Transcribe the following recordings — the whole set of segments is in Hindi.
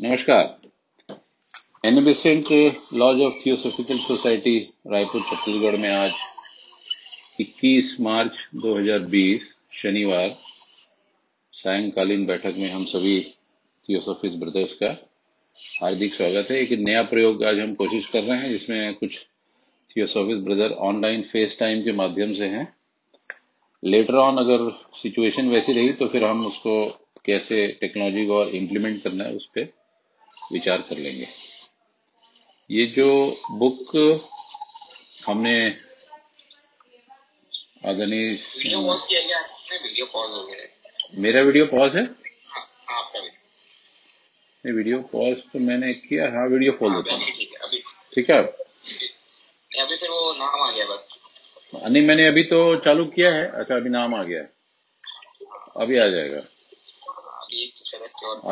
नमस्कार। Annie Besant lodge of theosophical society Raipur, Chhattisgarh में आज 21 मार्च 2020 शनिवार, सायंकालीन बैठक में हम सभी थियोसॉफिस ब्रदर्स का हार्दिक स्वागत है। एक नया प्रयोग आज हम कोशिश कर रहे हैं, जिसमें कुछ theosophists brother online FaceTime के माध्यम से हैं। लेटर ऑन अगर सिचुएशन वैसी रही तो फिर हम उसको कैसे टेक्नोलॉजी को और इम्प्लीमेंट करना है, उस पर विचार कर लेंगे। ये जो बुक हमने आदरणीय पॉज पॉज मेरा वीडियो पॉज है? हाँ हाँ, नहीं वीडियो पॉज तो मैंने किया। हाँ वीडियो खोल हाँ, देता हूँ। ठीक है अभी। फिर वो नाम आ गया बस। नहीं मैंने अभी तो चालू किया है। अच्छा अभी नाम आ गया है। अभी आ जाएगा।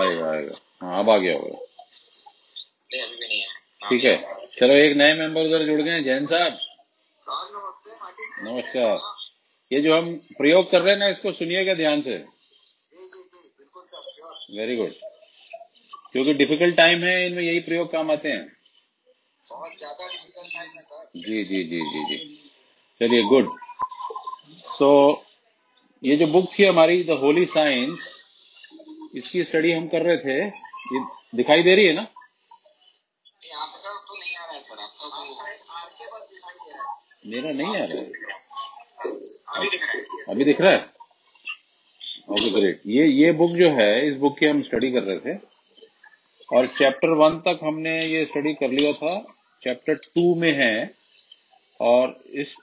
आएगा आएगा। हाँ अब आ गया होगा नहीं अभी भी नहीं है नाम ठीक है। चलो, एक नए मेंबर उधर जुड़ गए हैं, जैन साहब। नमस्कार। ये जो हम प्रयोग कर रहे हैं ना, इसको सुनिएगा ध्यान से। वेरी गुड क्योंकि डिफ़िकल्ट टाइम है, इनमें यही प्रयोग काम आते हैं। बहुत ज़्यादा डिफ़िकल्ट टाइम है जी जी जी जी जी। चलिए गुड सो ये जो बुक थी हमारी द होली साइंस इसकी स्टडी हम कर रहे थे। ये दिखाई दे रही है ना नहीं आपका तो नहीं आ रहा है सर आपका तो आपके पास दिखाई दे रहा है मेरा नहीं आ रहा है। अभी दिख रहा है। अभी दिख रहा है? ओके ग्रेट ये ये बुक जो है इस बुक की हम स्टडी कर रहे थे। और चैप्टर वन तक हमने ये स्टडी कर लिया था। चैप्टर टू में है। और इस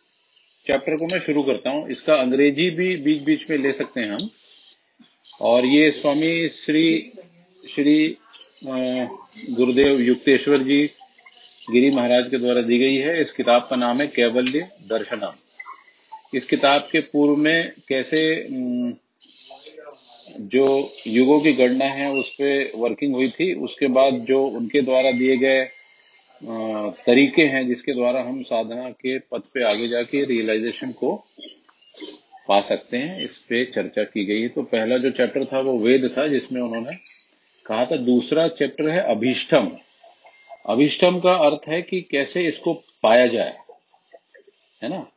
चैप्टर को मैं शुरू करता हूँ। इसका अंग्रेज़ी भी बीच बीच में ले सकते हैं हम। और ये स्वामी श्री श्री गुरुदेव युक्तेश्वर जी गिरी महाराज के द्वारा दी गई है। इस किताब का नाम है कैवल्य दर्शनम। इस किताब के पूर्व में कैसे जो युगों की गणना है, उस पर वर्किंग हुई थी, उसके बाद जो उनके द्वारा दिए गए तरीके हैं, जिसके द्वारा हम साधना के पथ पे आगे जाके रियलाइजेशन को पा सकते हैं, इस पे चर्चा की गई है। तो पहला जो चैप्टर था, वो वेद था, जिसमें उन्होंने कहा था, दूसरा चैप्टर है अभिष्टम। अभिष्टम का अर्थ है कि कैसे इसको पाया जाए, है ना?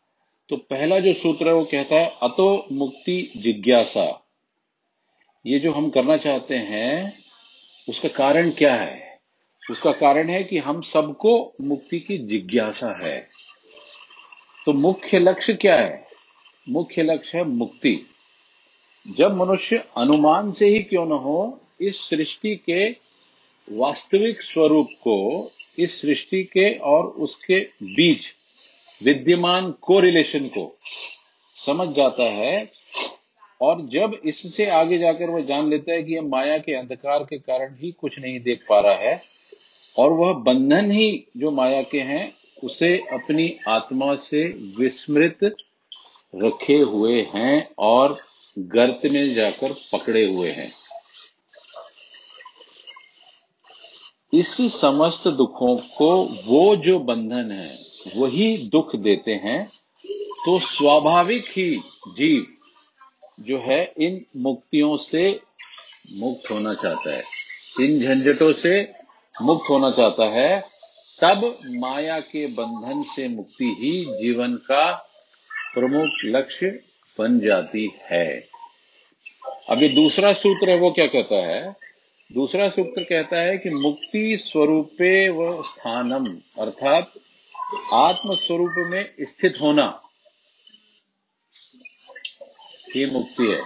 तो पहला जो सूत्र है वो कहता है, अतो मुक्ति जिज्ञासा। ये जो हम करना चाहते हैं, उसका कारण क्या है? उसका कारण है कि हम सबको मुक्ति की जिज्ञासा है। तो मुख्य लक्ष्य क्या है? मुख्य लक्ष्य है मुक्ति। जब मनुष्य अनुमान से ही क्यों न हो, इस सृष्टि के वास्तविक स्वरूप को इस सृष्टि के और उसके बीच विद्यमान कोरिलेशन को समझ जाता है और जब इससे आगे जाकर वह जान लेता है कि यह माया के अंधकार के कारण ही कुछ नहीं देख पा रहा है और वह बंधन ही जो माया के हैं, उसे अपनी आत्मा से विस्मृत रखे हुए हैं और गर्त में जाकर पकड़े हुए हैं। इस समस्त दुखों को वो जो बंधन है, वही दुख देते हैं तो स्वाभाविक ही जीव जो है इन मुक्तियों से मुक्त होना चाहता है। इन झंझटों से मुक्त होना चाहता है, तब माया के बंधन से मुक्ति ही जीवन का प्रमुख लक्ष्य बन जाती है। अभी दूसरा सूत्र है, वो क्या कहता है? दूसरा सूत्र कहता है कि मुक्ति स्वरूपे व स्थानम, अर्थात आत्म स्वरूप में स्थित होना। ये मुक्ति है।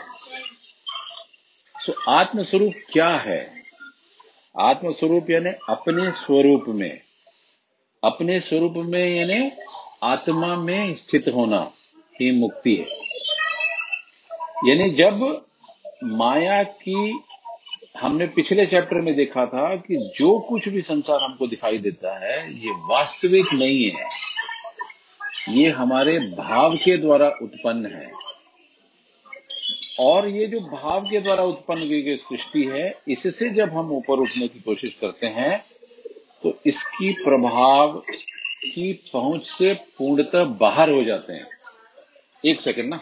तो आत्म स्वरूप क्या है? आत्म स्वरूप यानी अपने स्वरूप में। अपने स्वरूप में यानी आत्मा में स्थित होना ही मुक्ति है। यानी जब माया की हमने पिछले चैप्टर में देखा था कि जो कुछ भी संसार हमको दिखाई देता है, ये वास्तविक नहीं है। ये हमारे भाव के द्वारा उत्पन्न है। और ये जो भाव के द्वारा उत्पन्न की गई सृष्टि है, इससे जब हम ऊपर उठने की कोशिश करते हैं तो इसकी प्रभाव की पहुँच से पूर्णतः बाहर हो जाते हैं। एक सेकंड ना।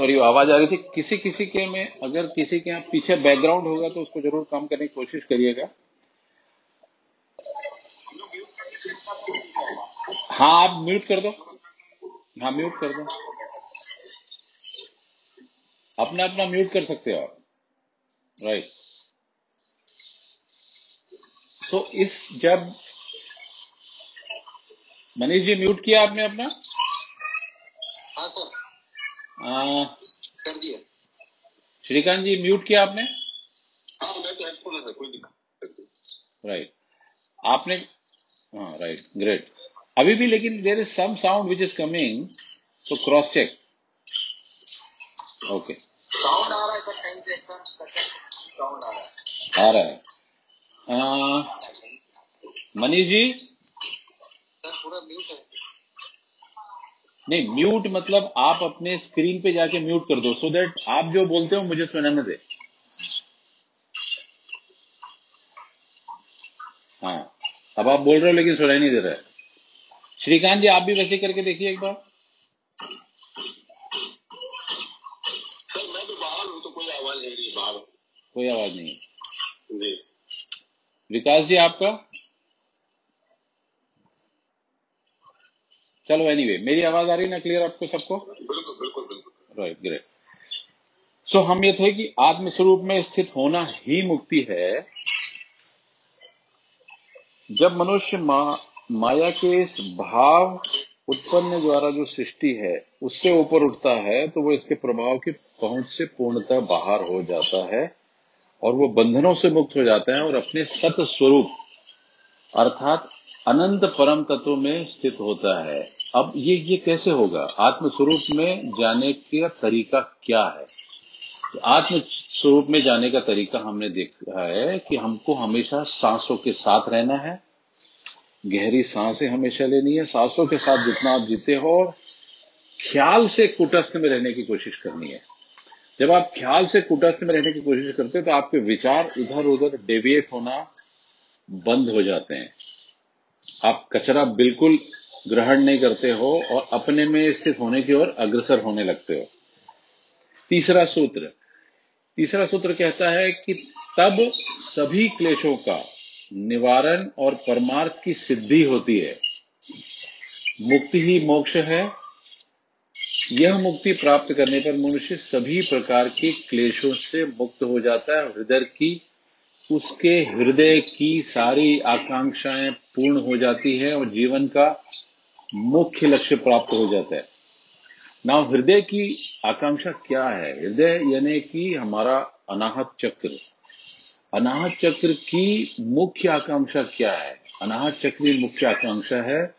सॉरी, आवाज़ आ रही थी। किसी किसी के में, अगर किसी के यहाँ पीछे बैकग्राउंड होगा तो उसको ज़रूर कम करने की कोशिश करिएगा। हाँ आप म्यूट कर दो। हाँ म्यूट कर दो। अपना अपना म्यूट कर सकते हो आप। राइट तो इस, जब मनीष जी म्यूट किया आपने अपना? कर दिया श्रीकांत जी म्यूट किया आपने? हाँ मैं तो हेडफोन है कोई दिक्कत राइट आपने हाँ राइट ग्रेट अभी भी लेकिन there is some sound which is coming so cross check okay sound आ रहा है सर कहीं से एकदम साउंड आ रहा है। आ रहा है। मनीष जी? सर पूरा म्यूट है। नहीं म्यूट मतलब आप अपने स्क्रीन पे जाके म्यूट कर दो सो दैट आप जो बोलते हो मुझे सुनाने दे। हाँ अब आप बोल रहे हो लेकिन सुनाई नहीं दे रहा है। श्रीकांत जी आप भी वैसे करके देखिए एक बार। सर मैं तो बाहर हूँ तो कोई आवाज़ नहीं बाहर। कोई आवाज़ नहीं है। विकास जी आपका? चलो एनीवे मेरी आवाज़ आ रही है ना क्लियर आपको सबको? बिल्कुल बिल्कुल बिल्कुल। राइट ग्रेट सो हम ये थे कि आत्मस्वरूप में स्थित होना ही मुक्ति है। जब मनुष्य मा, माया के इस भाव उत्पन्न द्वारा जो सृष्टि है उससे ऊपर उठता है तो वो इसके प्रभाव की पहुँच से पूर्णतः बाहर हो जाता है और वो बंधनों से मुक्त हो जाता है और अपने सत स्वरूप अर्थात अनंत परम तत्व में स्थित होता है। अब ये ये कैसे होगा? आत्म स्वरूप में जाने का तरीका क्या है? तो आत्म स्वरूप में जाने का तरीका हमने देखा है कि हमको हमेशा सांसों के साथ रहना है। गहरी साँसें हमेशा लेनी है। सांसों के साथ जितना आप जीते हो, ख्याल से कुटस्थ में रहने की कोशिश करनी है। जब आप ख्याल से कुटस्थ में रहने की कोशिश करते हो तो आपके विचार इधर उधर डेविएट होना बंद हो जाते हैं। आप कचरा बिल्कुल ग्रहण नहीं करते हो और अपने में स्थित होने की ओर अग्रसर होने लगते हो। तीसरा सूत्र। तीसरा सूत्र कहता है कि तब सभी क्लेशों का निवारण और परमार्थ की सिद्धि होती है। मुक्ति ही मोक्ष है। यह मुक्ति प्राप्त करने पर मनुष्य सभी प्रकार के क्लेशों से मुक्त हो जाता है। हृदय की, उसके हृदय की सारी आकांक्षाएँ पूर्ण हो जाती है और जीवन का मुख्य लक्ष्य प्राप्त हो जाता है। ना हृदय की आकांक्षा क्या है? हृदय यानी कि हमारा अनाहत चक्र। अनाहत चक्र की मुख्य आकांक्षा क्या है? अनाहत चक्र की मुख्य आकांक्षा है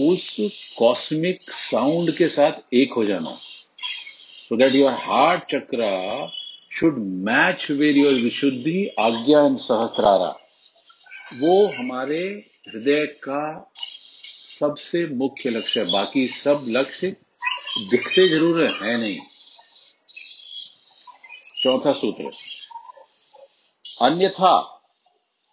उस कॉस्मिक साउंड के साथ एक हो जाना। So that your heart chakra should match with your Vishuddhi Ajna and सहस्रारा। वो हमारे हृदय का सबसे मुख्य लक्ष्य है। बाकी सब लक्ष्य दिखते ज़रूर है, नहीं। चौथा सूत्र। अन्यथा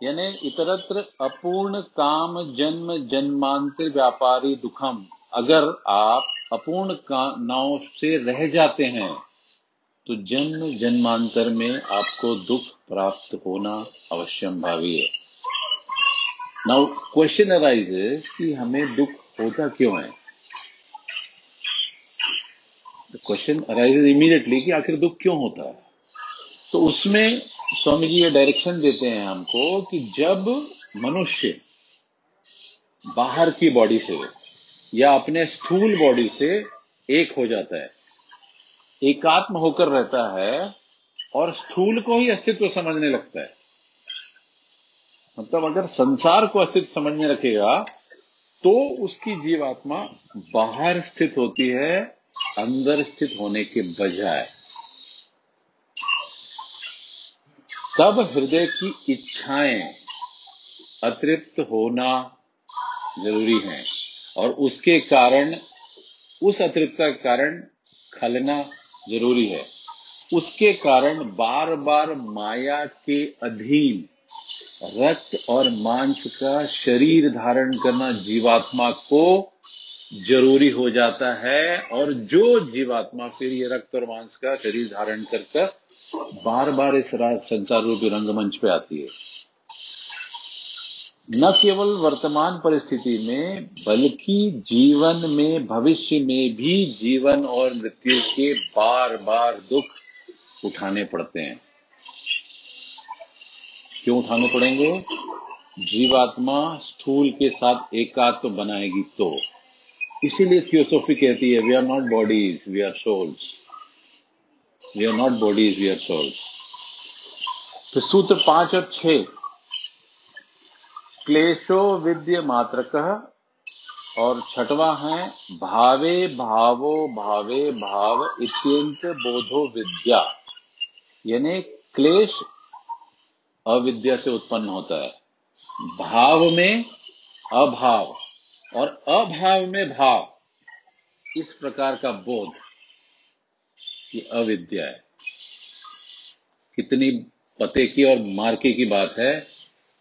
यानी इतरत्र अपूर्ण काम जन्म जन्मांतर व्यापारी दुखम अगर आप अपूर्ण कामनाओं से रह जाते हैं तो जन्म जन्मांतर में आपको दुख प्राप्त होना अवश्यम भावी है। नाउ क्वेश्चन अराइजेस कि हमें दुख होता क्यों है? क्वेश्चन अराइजेस इमीडिएटली कि आखिर दुख क्यों होता है? तो उसमें स्वामी जी ये डायरेक्शन देते हैं हमको कि जब मनुष्य बाहर की बॉडी से या अपने स्थूल बॉडी से एक हो जाता है, एकात्म होकर रहता है और स्थूल को ही अस्तित्व समझने लगता है मतलब अगर संसार को अस्तित्व समझने रखेगा तो उसकी जीवात्मा बाहर स्थित होती है, अंदर स्थित होने के बजाय। तब हृदय की इच्छाएँ अतृप्त होना ज़रूरी है, और उसके कारण, उस अतृप्त का कारण खलना ज़रूरी है। उसके कारण बार बार माया के अधीन रक्त और मांस का शरीर धारण करना जीवात्मा को ज़रूरी हो जाता है और जो जीवात्मा फिर ये रक्त और मांस का शरीर धारण कर बार बार इस संसार रूपी रंगमंच पे आती है। न केवल वर्तमान परिस्थिति में, बल्कि जीवन में, भविष्य में भी जीवन और मृत्यु के बार बार दुख उठाने पड़ते हैं। क्यों उठाने पड़ेंगे? जीवात्मा स्थूल के साथ एकात्म बनाएगी तो। इसीलिए थियोसॉफी कहती है we are not bodies we are souls we are not bodies we are souls तो सूत्र पाँच और छह। क्लेशो विद्य मात्रक और छठवा है, भावे भावो भावे भाव इत्यंत बोधो विद्या। यानी क्लेश अविद्या से उत्पन्न होता है। भाव में अभाव और अभाव में भाव, इस प्रकार का बोध ये अविद्या है। कितनी पते की और मार्के की बात है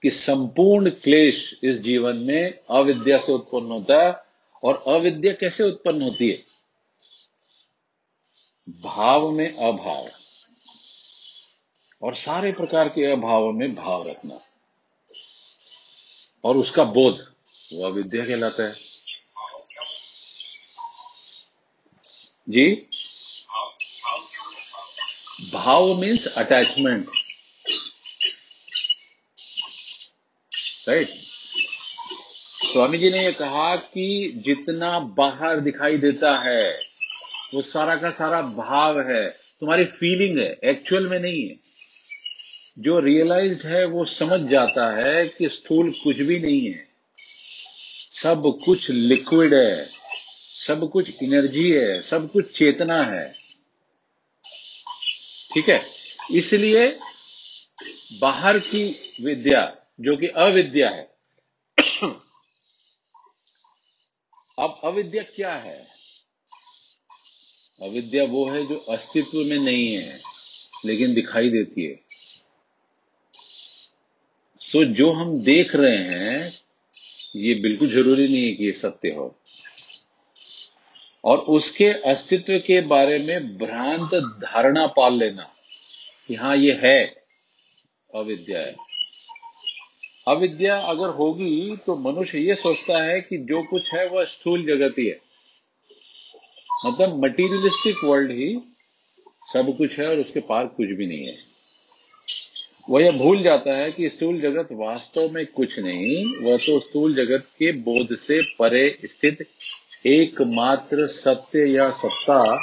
कि संपूर्ण क्लेश इस जीवन में अविद्या से उत्पन्न होता है और अविद्या कैसे उत्पन्न होती है? भाव में अभाव। और सारे प्रकार के अभाव में भाव रखना। और उसका बोध, वो अविद्या कहलाता है। जी? Bhav means attachment right Swami ji ने यह कहा कि जितना बाहर दिखाई देता है, वो सारा का सारा भाव है। तुम्हारी फीलिंग है एक्चुअल में नहीं है। जो रियलाइज्ड है, वो समझ जाता है कि स्थूल कुछ भी नहीं है। सब कुछ लिक्विड है, सब कुछ एनर्जी है, सब कुछ चेतना है। ठीक है? इसलिए बाहर की विद्या, जो कि अविद्या है, अब अविद्या क्या है? अविद्या वो है जो अस्तित्व में नहीं है, लेकिन दिखाई देती है। सो जो हम देख रहे हैं, ये बिल्कुल ज़रूरी नहीं है कि ये सत्य हो। और उसके अस्तित्व के बारे में भ्रांत धारणा पाल लेना, कि हाँ, ये है अविद्या है। अविद्या अगर होगी तो मनुष्य ये सोचता है कि जो कुछ है, वह स्थूल जगत ही है। मतलब मटीरियलिस्टिक वर्ल्ड ही सब कुछ है और उसके पार कुछ भी नहीं है। वह यह भूल जाता है कि स्थूल जगत वास्तव में कुछ नहीं वह तो स्थूल जगत के बोध से परे स्थित एकमात्र सत्य या सत्ता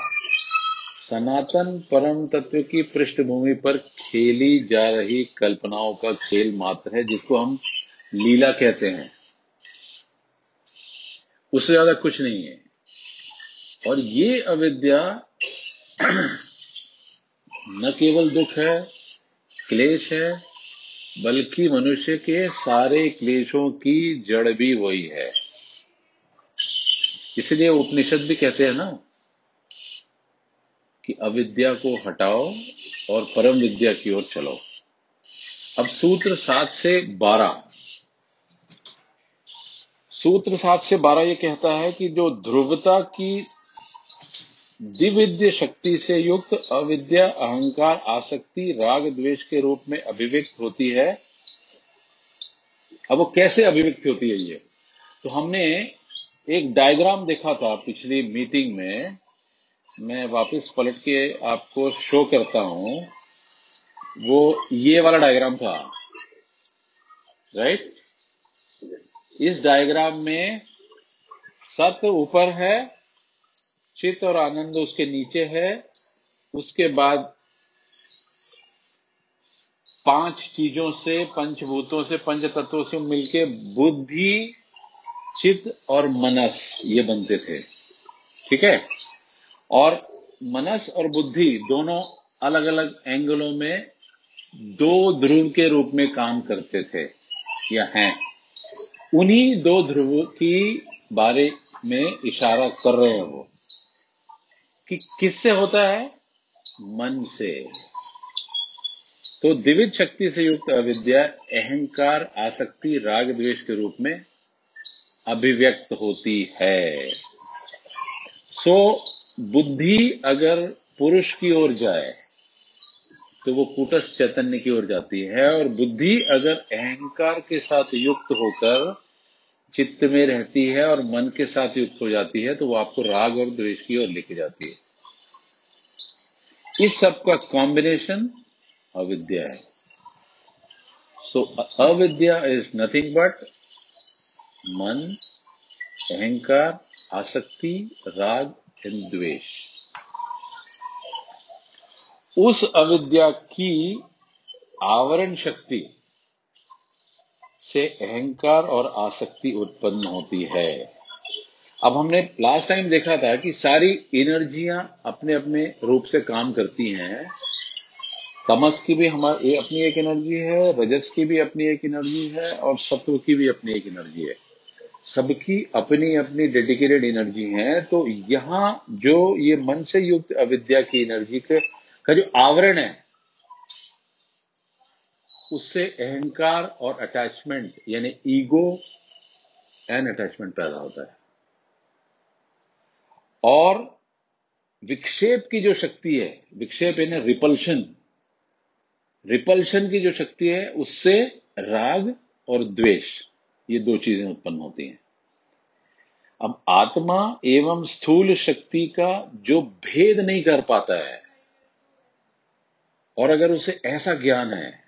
सनातन परम तत्व की पृष्ठभूमि पर खेली जा रही कल्पनाओं का खेल मात्र है, जिसको हम लीला कहते हैं। उससे ज़्यादा कुछ नहीं है। और ये अविद्या न केवल दुख है क्लेश है, बल्कि मनुष्य के सारे क्लेशों की जड़ भी वही है। इसलिए उपनिषद भी कहते हैं ना कि अविद्या को हटाओ और परम विद्या की ओर चलो। अब सूत्र सात से बारह। सूत्र सात से बारह ये कहता है कि जो ध्रुवता की दिव्य शक्ति से युक्त अविद्या, अहंकार, आसक्ति, राग, द्वेष के रूप में अभिव्यक्त होती है। अब वो कैसे अभिव्यक्त होती है ये? तो हमने एक डायग्राम देखा था पिछली मीटिंग में। मैं वापस पलट के आपको शो करता हूँ। वो ये वाला डायग्राम था राइट इस डायग्राम में सत्य ऊपर है चित्त और आनंद उसके नीचे है। उसके बाद पाँच चीज़ों से, पंचभूतों से पंच तत्वों से मिलके बुद्धि, चित्त और मनस ये बनते थे। ठीक है? और मनस और बुद्धि दोनों अलग अलग एंगलों में दो ध्रुव के रूप में काम करते थे या हैं। उन्हीं दो ध्रुव की बारे में इशारा कर रहे हैं वो। कि किससे होता है? मन से। तो दिव्य शक्ति से युक्त अविद्या, अहंकार, आसक्ति, राग द्वेष के रूप में अभिव्यक्त होती है। सो, बुद्धि अगर पुरुष की ओर जाए तो वो कूटस्थ चैतन्य की ओर जाती है, और बुद्धि अगर अहंकार के साथ युक्त होकर चित्त में रहती है और मन के साथ युक्त हो जाती है तो वो आपको राग और द्वेष की ओर लेके जाती है। इस सब का कॉम्बिनेशन अविद्या है। सो अविद्या is nothing but man, ahankar, आसक्ति, राग एंड द्वेष। उस अविद्या की आवरण शक्ति से अहंकार और आसक्ति उत्पन्न होती है। अब हमने लास्ट टाइम देखा था कि सारी एनर्जियाँ अपने अपने रूप से काम करती हैं। तमस की भी हमारी अपनी एक एनर्जी है, रजस की भी अपनी एक एनर्जी है और सत्व की भी अपनी एक एनर्जी है। सबकी अपनी अपनी डेडिकेटेड एनर्जी है तो यहाँ जो ये मन से युक्त अविद्या की एनर्जी के, का जो आवरण है उससे अहंकार और अटैचमेंट यानी ईगो एंड अटैचमेंट पैदा होता है। और विक्षेप की जो शक्ति है, विक्षेप यानी रिपल्शन रिपल्शन की जो शक्ति है, उससे राग और द्वेष, ये दो चीज़ें उत्पन्न होती हैं। अब आत्मा एवं स्थूल शक्ति का जो भेद नहीं कर पाता है, और अगर उसे ऐसा ज्ञान है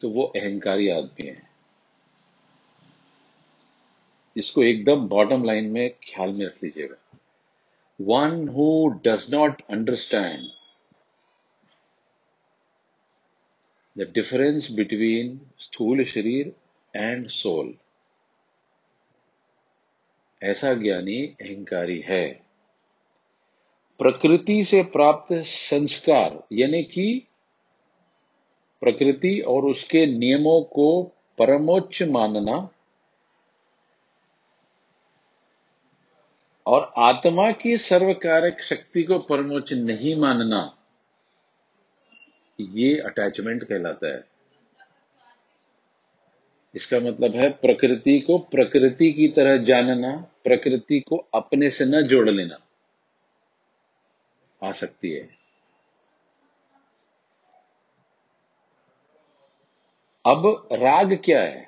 तो वो अहंकारी आदमी है। इसको एकदम बॉटम लाइन में ख्याल में रख लीजिएगा। One who does not understand the difference between sthool sharir and soul ऐसा ज्ञानी अहंकारी है। प्रकृति से प्राप्त संस्कार, यानी कि प्रकृति और उसके नियमों को परमोच्च मानना और आत्मा की सर्वकारक शक्ति को परमोच्च नहीं मानना, ये अटैचमेंट कहलाता है। इसका मतलब है प्रकृति को प्रकृति की तरह जानना, प्रकृति को अपने से न जोड़ लेना। आ सकती है। अब राग क्या है?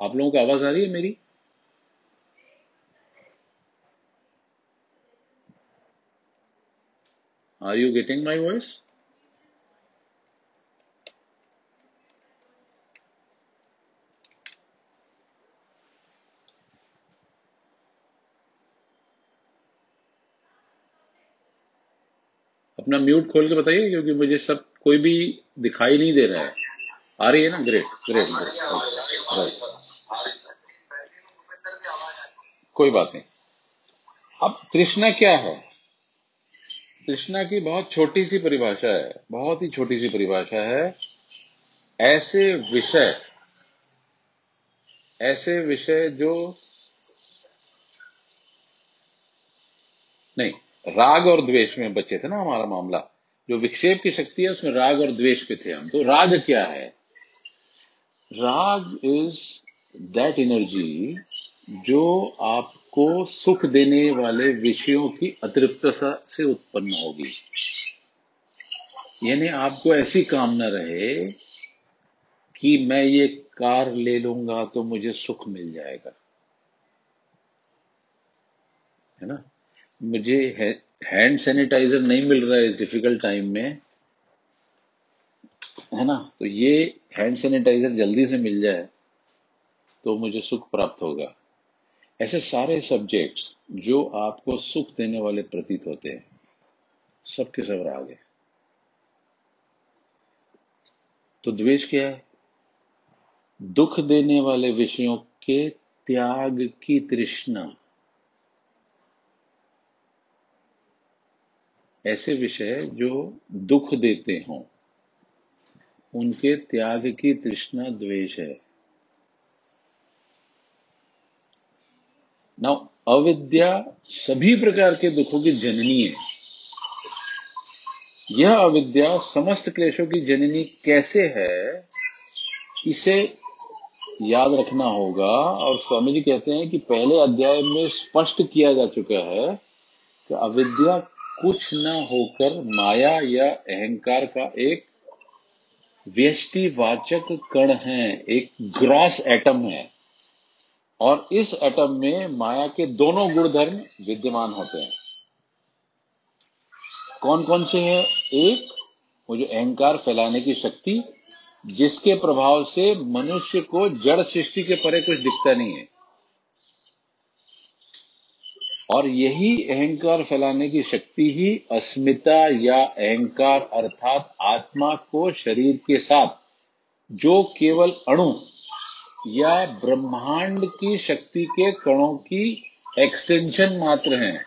आप लोगों को आवाज़ आ रही है मेरी? Are you getting my voice अपना म्यूट खोल के बताइए, क्योंकि मुझे सब कोई भी दिखाई नहीं दे रहा है। आ रही है ना ग्रेट ग्रेट ग्रेट कोई बात नहीं। अब तृष्णा क्या है? तृष्णा की बहुत छोटी सी परिभाषा है बहुत ही छोटी सी परिभाषा है। ऐसे विषय ऐसे विषय जो नहीं राग और द्वेष में बचे थे ना हमारा मामला। जो विक्षेप की शक्ति है उसमें राग और द्वेष पे थे हम। तो राग क्या है? राग इज़ दैट एनर्जी जो आपको सुख देने वाले विषयों की अतृप्तता से उत्पन्न होगी। यानी आपको ऐसी कामना रहे कि मैं ये कार ले लूँगा तो मुझे सुख मिल जाएगा। है ना? मुझे हैंड सैनिटाइजर नहीं मिल रहा है इस डिफ़िकल्ट टाइम में। है ना? तो ये हैंड सैनिटाइजर जल्दी से मिल जाए तो मुझे सुख प्राप्त होगा। ऐसे सारे सब्जेक्ट्स जो आपको सुख देने वाले प्रतीत होते हैं, सबके सब राग है। तो द्वेष क्या है? दुख देने वाले विषयों के त्याग की तृष्णा। ऐसे विषय जो दुख देते हों उनके त्याग की तृष्णा द्वेष है। ना अविद्या सभी प्रकार के दुखों की जननी है। यह अविद्या समस्त क्लेशों की जननी कैसे है, इसे याद रखना होगा। और स्वामी जी कहते हैं कि पहले अध्याय में स्पष्ट किया जा चुका है कि अविद्या कुछ न होकर माया या अहंकार का एक व्यष्टिवाचक कण है, एक ग्रॉस एटम है। और इस एटम में माया के दोनों गुणधर्म विद्यमान होते हैं। कौन कौन से हैं? एक वो जो अहंकार फैलाने की शक्ति, जिसके प्रभाव से मनुष्य को जड़ सृष्टि के परे कुछ दिखता नहीं है। और यही अहंकार फैलाने की शक्ति ही अस्मिता या अहंकार अर्थात आत्मा को शरीर के साथ, जो केवल अणु या ब्रह्मांड की शक्ति के कणों की एक्सटेंशन मात्र हैं,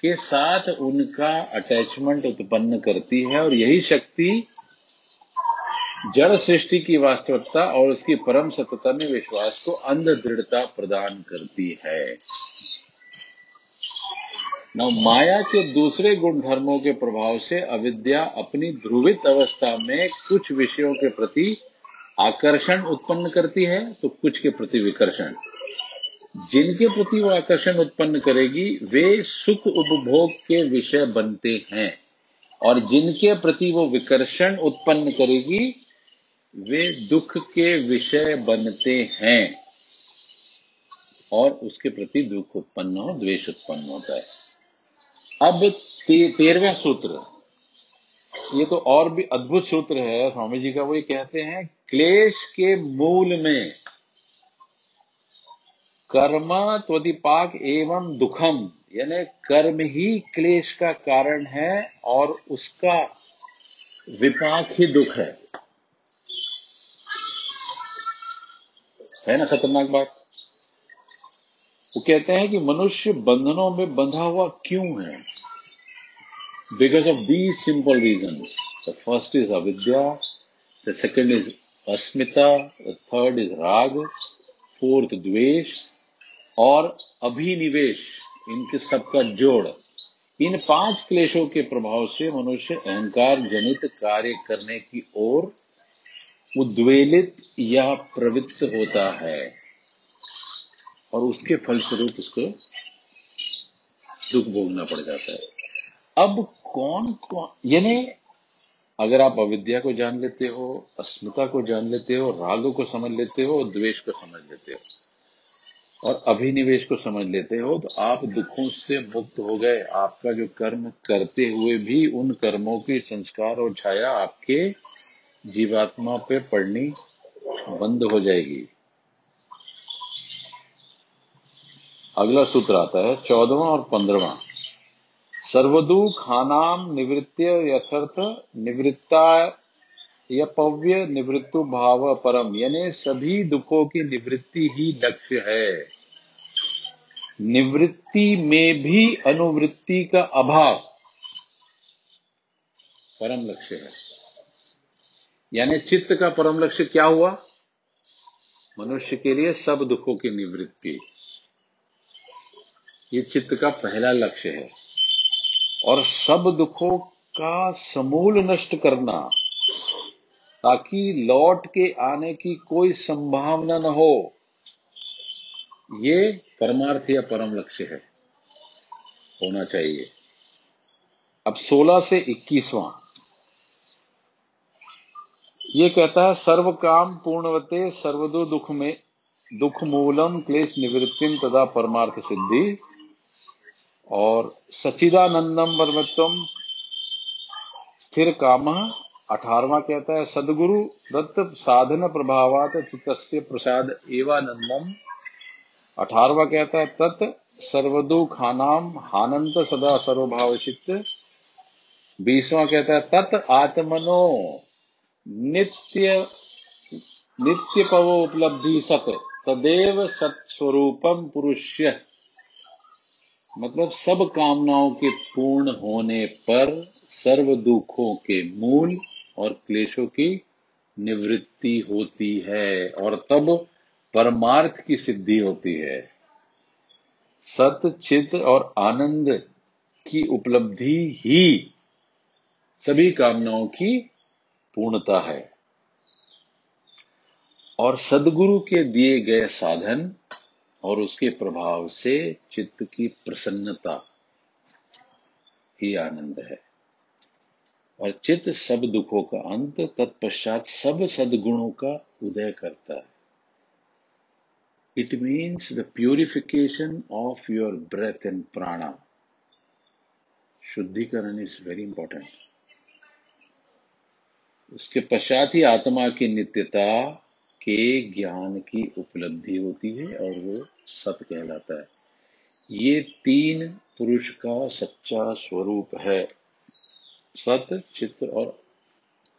के साथ उनका अटैचमेंट उत्पन्न करती है और यही शक्ति जड़ सृष्टि की वास्तविकता और उसकी परम सत्यता में विश्वास को अंध दृढ़ता प्रदान करती है। न माया के दूसरे गुण धर्मों के प्रभाव से अविद्या अपनी ध्रुवित अवस्था में कुछ विषयों के प्रति आकर्षण उत्पन्न करती है तो कुछ के प्रति विकर्षण। जिनके प्रति वो आकर्षण उत्पन्न करेगी, वे सुख उपभोग के विषय बनते हैं। और जिनके प्रति वो विकर्षण उत्पन्न करेगी वे दुख के विषय बनते हैं और उसके प्रति दुख उत्पन्न हो द्वेष उत्पन्न होता है। अब ते, तेरहवें सूत्र। ये तो और भी अद्भुत सूत्र है स्वामी जी का वो ये कहते हैं क्लेश के मूल में कर्म त्वदिपाक एवं दुखम यानी कर्म ही क्लेश का कारण है और उसका विपाक ही दुख है। है ना खतरनाक बात? वो कहते हैं कि मनुष्य बंधनों में बंधा हुआ क्यों है? Because of the simple reason the first is avidya the second is asmita the third is raga fourth dvesha और अभिनिवेश, इनके सबका जोड़। इन पाँच क्लेशों के प्रभाव से मनुष्य अहंकार जनित कार्य करने की ओर उद्वेलित या प्रवृत्त होता है और उसके फलस्वरूप उसको दुख भोगना पड़ जाता है। अब कौन कौन, यानी अगर आप अविद्या को जान लेते हो, अस्मिता को जान लेते हो, राग को समझ लेते हो, द्वेष को समझ लेते हो, और अभिनिवेश को समझ लेते हो तो आप दुखों से मुक्त हो गए। आपका जो कर्म करते हुए भी उन कर्मों की संस्कार और छाया आपके जीवात्मा पे पड़नी बंद हो जाएगी। अगला सूत्र आता है, चौदवा और पंद्रवा। सर्वदु खानाम निवृत्य यथर्थ निवृत्ता यपव्य निवृत्तु भाव परम। यानी सभी दुखों की निवृत्ति ही लक्ष्य है। निवृत्ति में भी अनुवृत्ति का अभाव परम लक्ष्य है। यानी चित्त का परम लक्ष्य क्या हुआ? मनुष्य के लिए सब दुखों की निवृत्ति। ये चित्त का पहला लक्ष्य है। और सब दुखों का समूल नष्ट करना, ताकि लौट के आने की कोई संभावना न हो, ये परमार्थ या परम लक्ष्य है। होना चाहिए। अब 16 से 21वां ये कहता है सर्व काम पूर्णवते सर्वदो दुख में, दुख मूलम क्लेश निवृत्तिम तथा परमार्थ सिद्धि। और सचिदानंदम परमत्वम स्थिर काम, अठारवा कहता है, सदगुरु दत्त साधन प्रभावात चित्त प्रसाद एवानंदम। अठारवा कहता है, तत् सर्वदुखानाम हानंत सदा सर्वभाव चित्त बीसवा कहता है, तत् आत्मनो नित्य नित्य पवो उपलब्धि सत, तदेव सत्स्वरूपम पुरुष्य। मतलब सब कामनाओं के पूर्ण होने पर सर्व दुखों के मूल और क्लेशों की निवृत्ति होती है, और तब परमार्थ की सिद्धि होती है। सत चित और आनंद की उपलब्धि ही सभी कामनाओं की पूर्णता है। और सदगुरु के दिए गए साधन और उसके प्रभाव से चित्त की प्रसन्नता ही आनंद है। और चित्त सब दुखों का अंत, तत्पश्चात सब सदगुणों का उदय करता है। It means the purification of your breath and prana shuddhikaran is very important उसके पश्चात ही आत्मा की नित्यता के ज्ञान की उपलब्धि होती है और वो सत कहलाता है। ये तीन पुरुष का सच्चा स्वरूप है, सत, चित्त और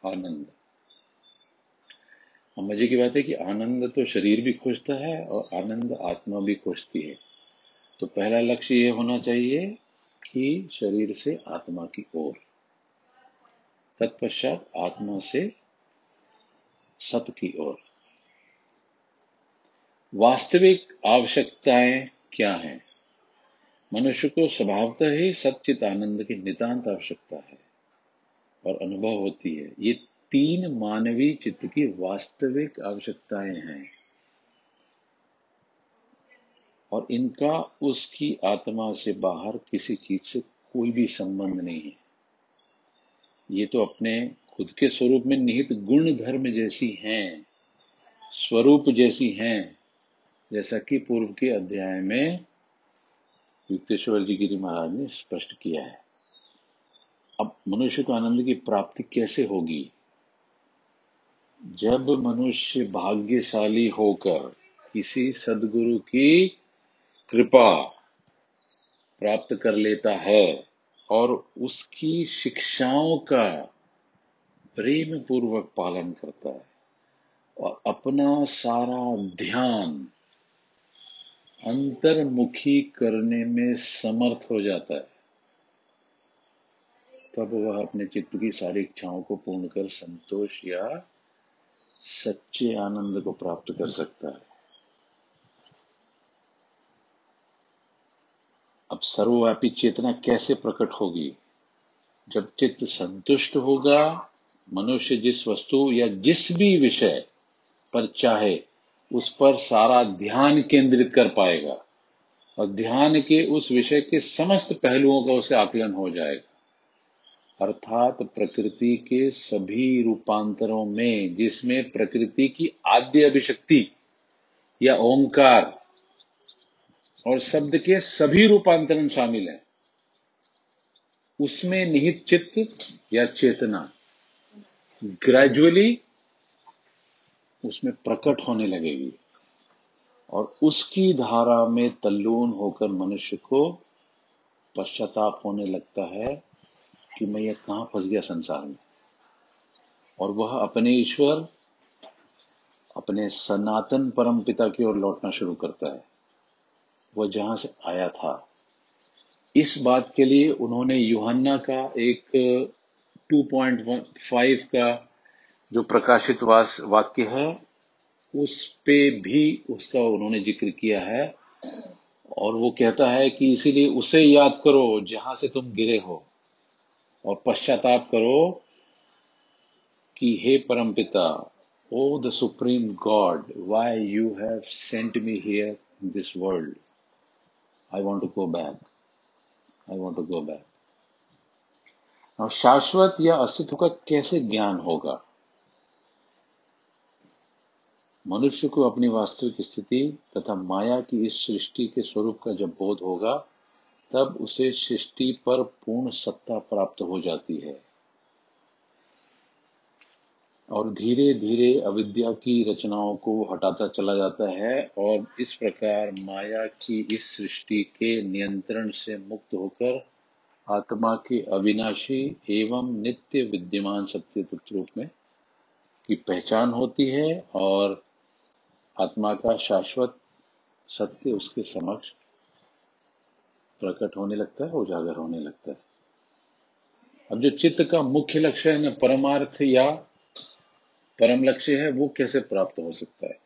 आनंद। मज़े की बात है कि आनंद तो शरीर भी खोजता है और आनंद आत्मा भी खोजती है। तो पहला लक्ष्य यह होना चाहिए कि शरीर से आत्मा की ओर। तत्पश्चात आत्मा से सत की ओर। वास्तविक आवश्यकताएँ क्या हैं? मनुष्य को स्वभावतः ही सचित आनंद की नितांत आवश्यकता है और अनुभव होती है। ये तीन मानवीय चित्त की वास्तविक आवश्यकताएँ हैं। और इनका उसकी आत्मा से बाहर किसी चीज़ से कोई भी संबंध नहीं है। ये तो अपने खुद के स्वरूप में निहित गुण धर्म जैसी हैं, स्वरूप जैसी हैं, जैसा कि पूर्व के अध्याय में युक्तेश्वर जी गिरी महाराज ने स्पष्ट किया है। अब मनुष्य को आनंद की प्राप्ति कैसे होगी? जब मनुष्य भाग्यशाली होकर किसी सदगुरु की कृपा प्राप्त कर लेता है और उसकी शिक्षाओं का प्रेम पूर्वक पालन करता है और अपना सारा ध्यान अंतर्मुखी करने में समर्थ हो जाता है। तब वह अपने चित्त की सारी इच्छाओं को पूर्ण कर संतोष या सच्चे आनंद को प्राप्त कर सकता है। सर्वव्यापी चेतना कैसे प्रकट होगी? जब चित्त संतुष्ट होगा, मनुष्य जिस वस्तु या जिस भी विषय पर चाहे, उस पर सारा ध्यान केंद्रित कर पाएगा और ध्यान के उस विषय के समस्त पहलुओं का उसे आकलन हो जाएगा। अर्थात प्रकृति के सभी रूपांतरों में, जिसमें प्रकृति की आद्य अभिशक्ति या ओंकार और शब्द के सभी रूपांतरण शामिल हैं। उसमें निहित चित्त या चेतना। ग्रेजुअली उसमें प्रकट होने लगेगी। और उसकी धारा में तल्लून होकर मनुष्य को पश्चाताप होने लगता है कि मैं ये कहाँ फंस गया संसार में। और वह अपने ईश्वर, अपने सनातन परम पिता की ओर लौटना शुरू करता है। वह जहाँ से आया था। इस बात के लिए उन्होंने युहन्ना का एक 2.5 का जो प्रकाशित वास, वाक्य है, उस पे भी उसका उन्होंने ज़िक्र किया है। और वो कहता है कि इसीलिए उसे याद करो, जहाँ से तुम गिरे हो। और पश्चाताप करो कि हे परम पिता O the supreme God why you have sent me here this world I want to go back I want to go back और शाश्वत या अस्तित्व का कैसे ज्ञान होगा? मनुष्य को अपनी वास्तविक स्थिति तथा माया की इस सृष्टि के स्वरूप का जब बोध होगा, तब उसे सृष्टि पर पूर्ण सत्ता प्राप्त हो जाती है। और धीरे धीरे अविद्या की रचनाओं को हटाता चला जाता है और इस प्रकार माया की इस सृष्टि के नियंत्रण से मुक्त होकर आत्मा के अविनाशी एवं नित्य विद्यमान सत्य रूप में की पहचान होती है और आत्मा का शाश्वत सत्य उसके समक्ष प्रकट होने लगता है, उजागर होने लगता है। अब जो चित्त का मुख्य लक्ष्य है, न परमार्थ या परम लक्ष्य है वो कैसे प्राप्त हो सकता है?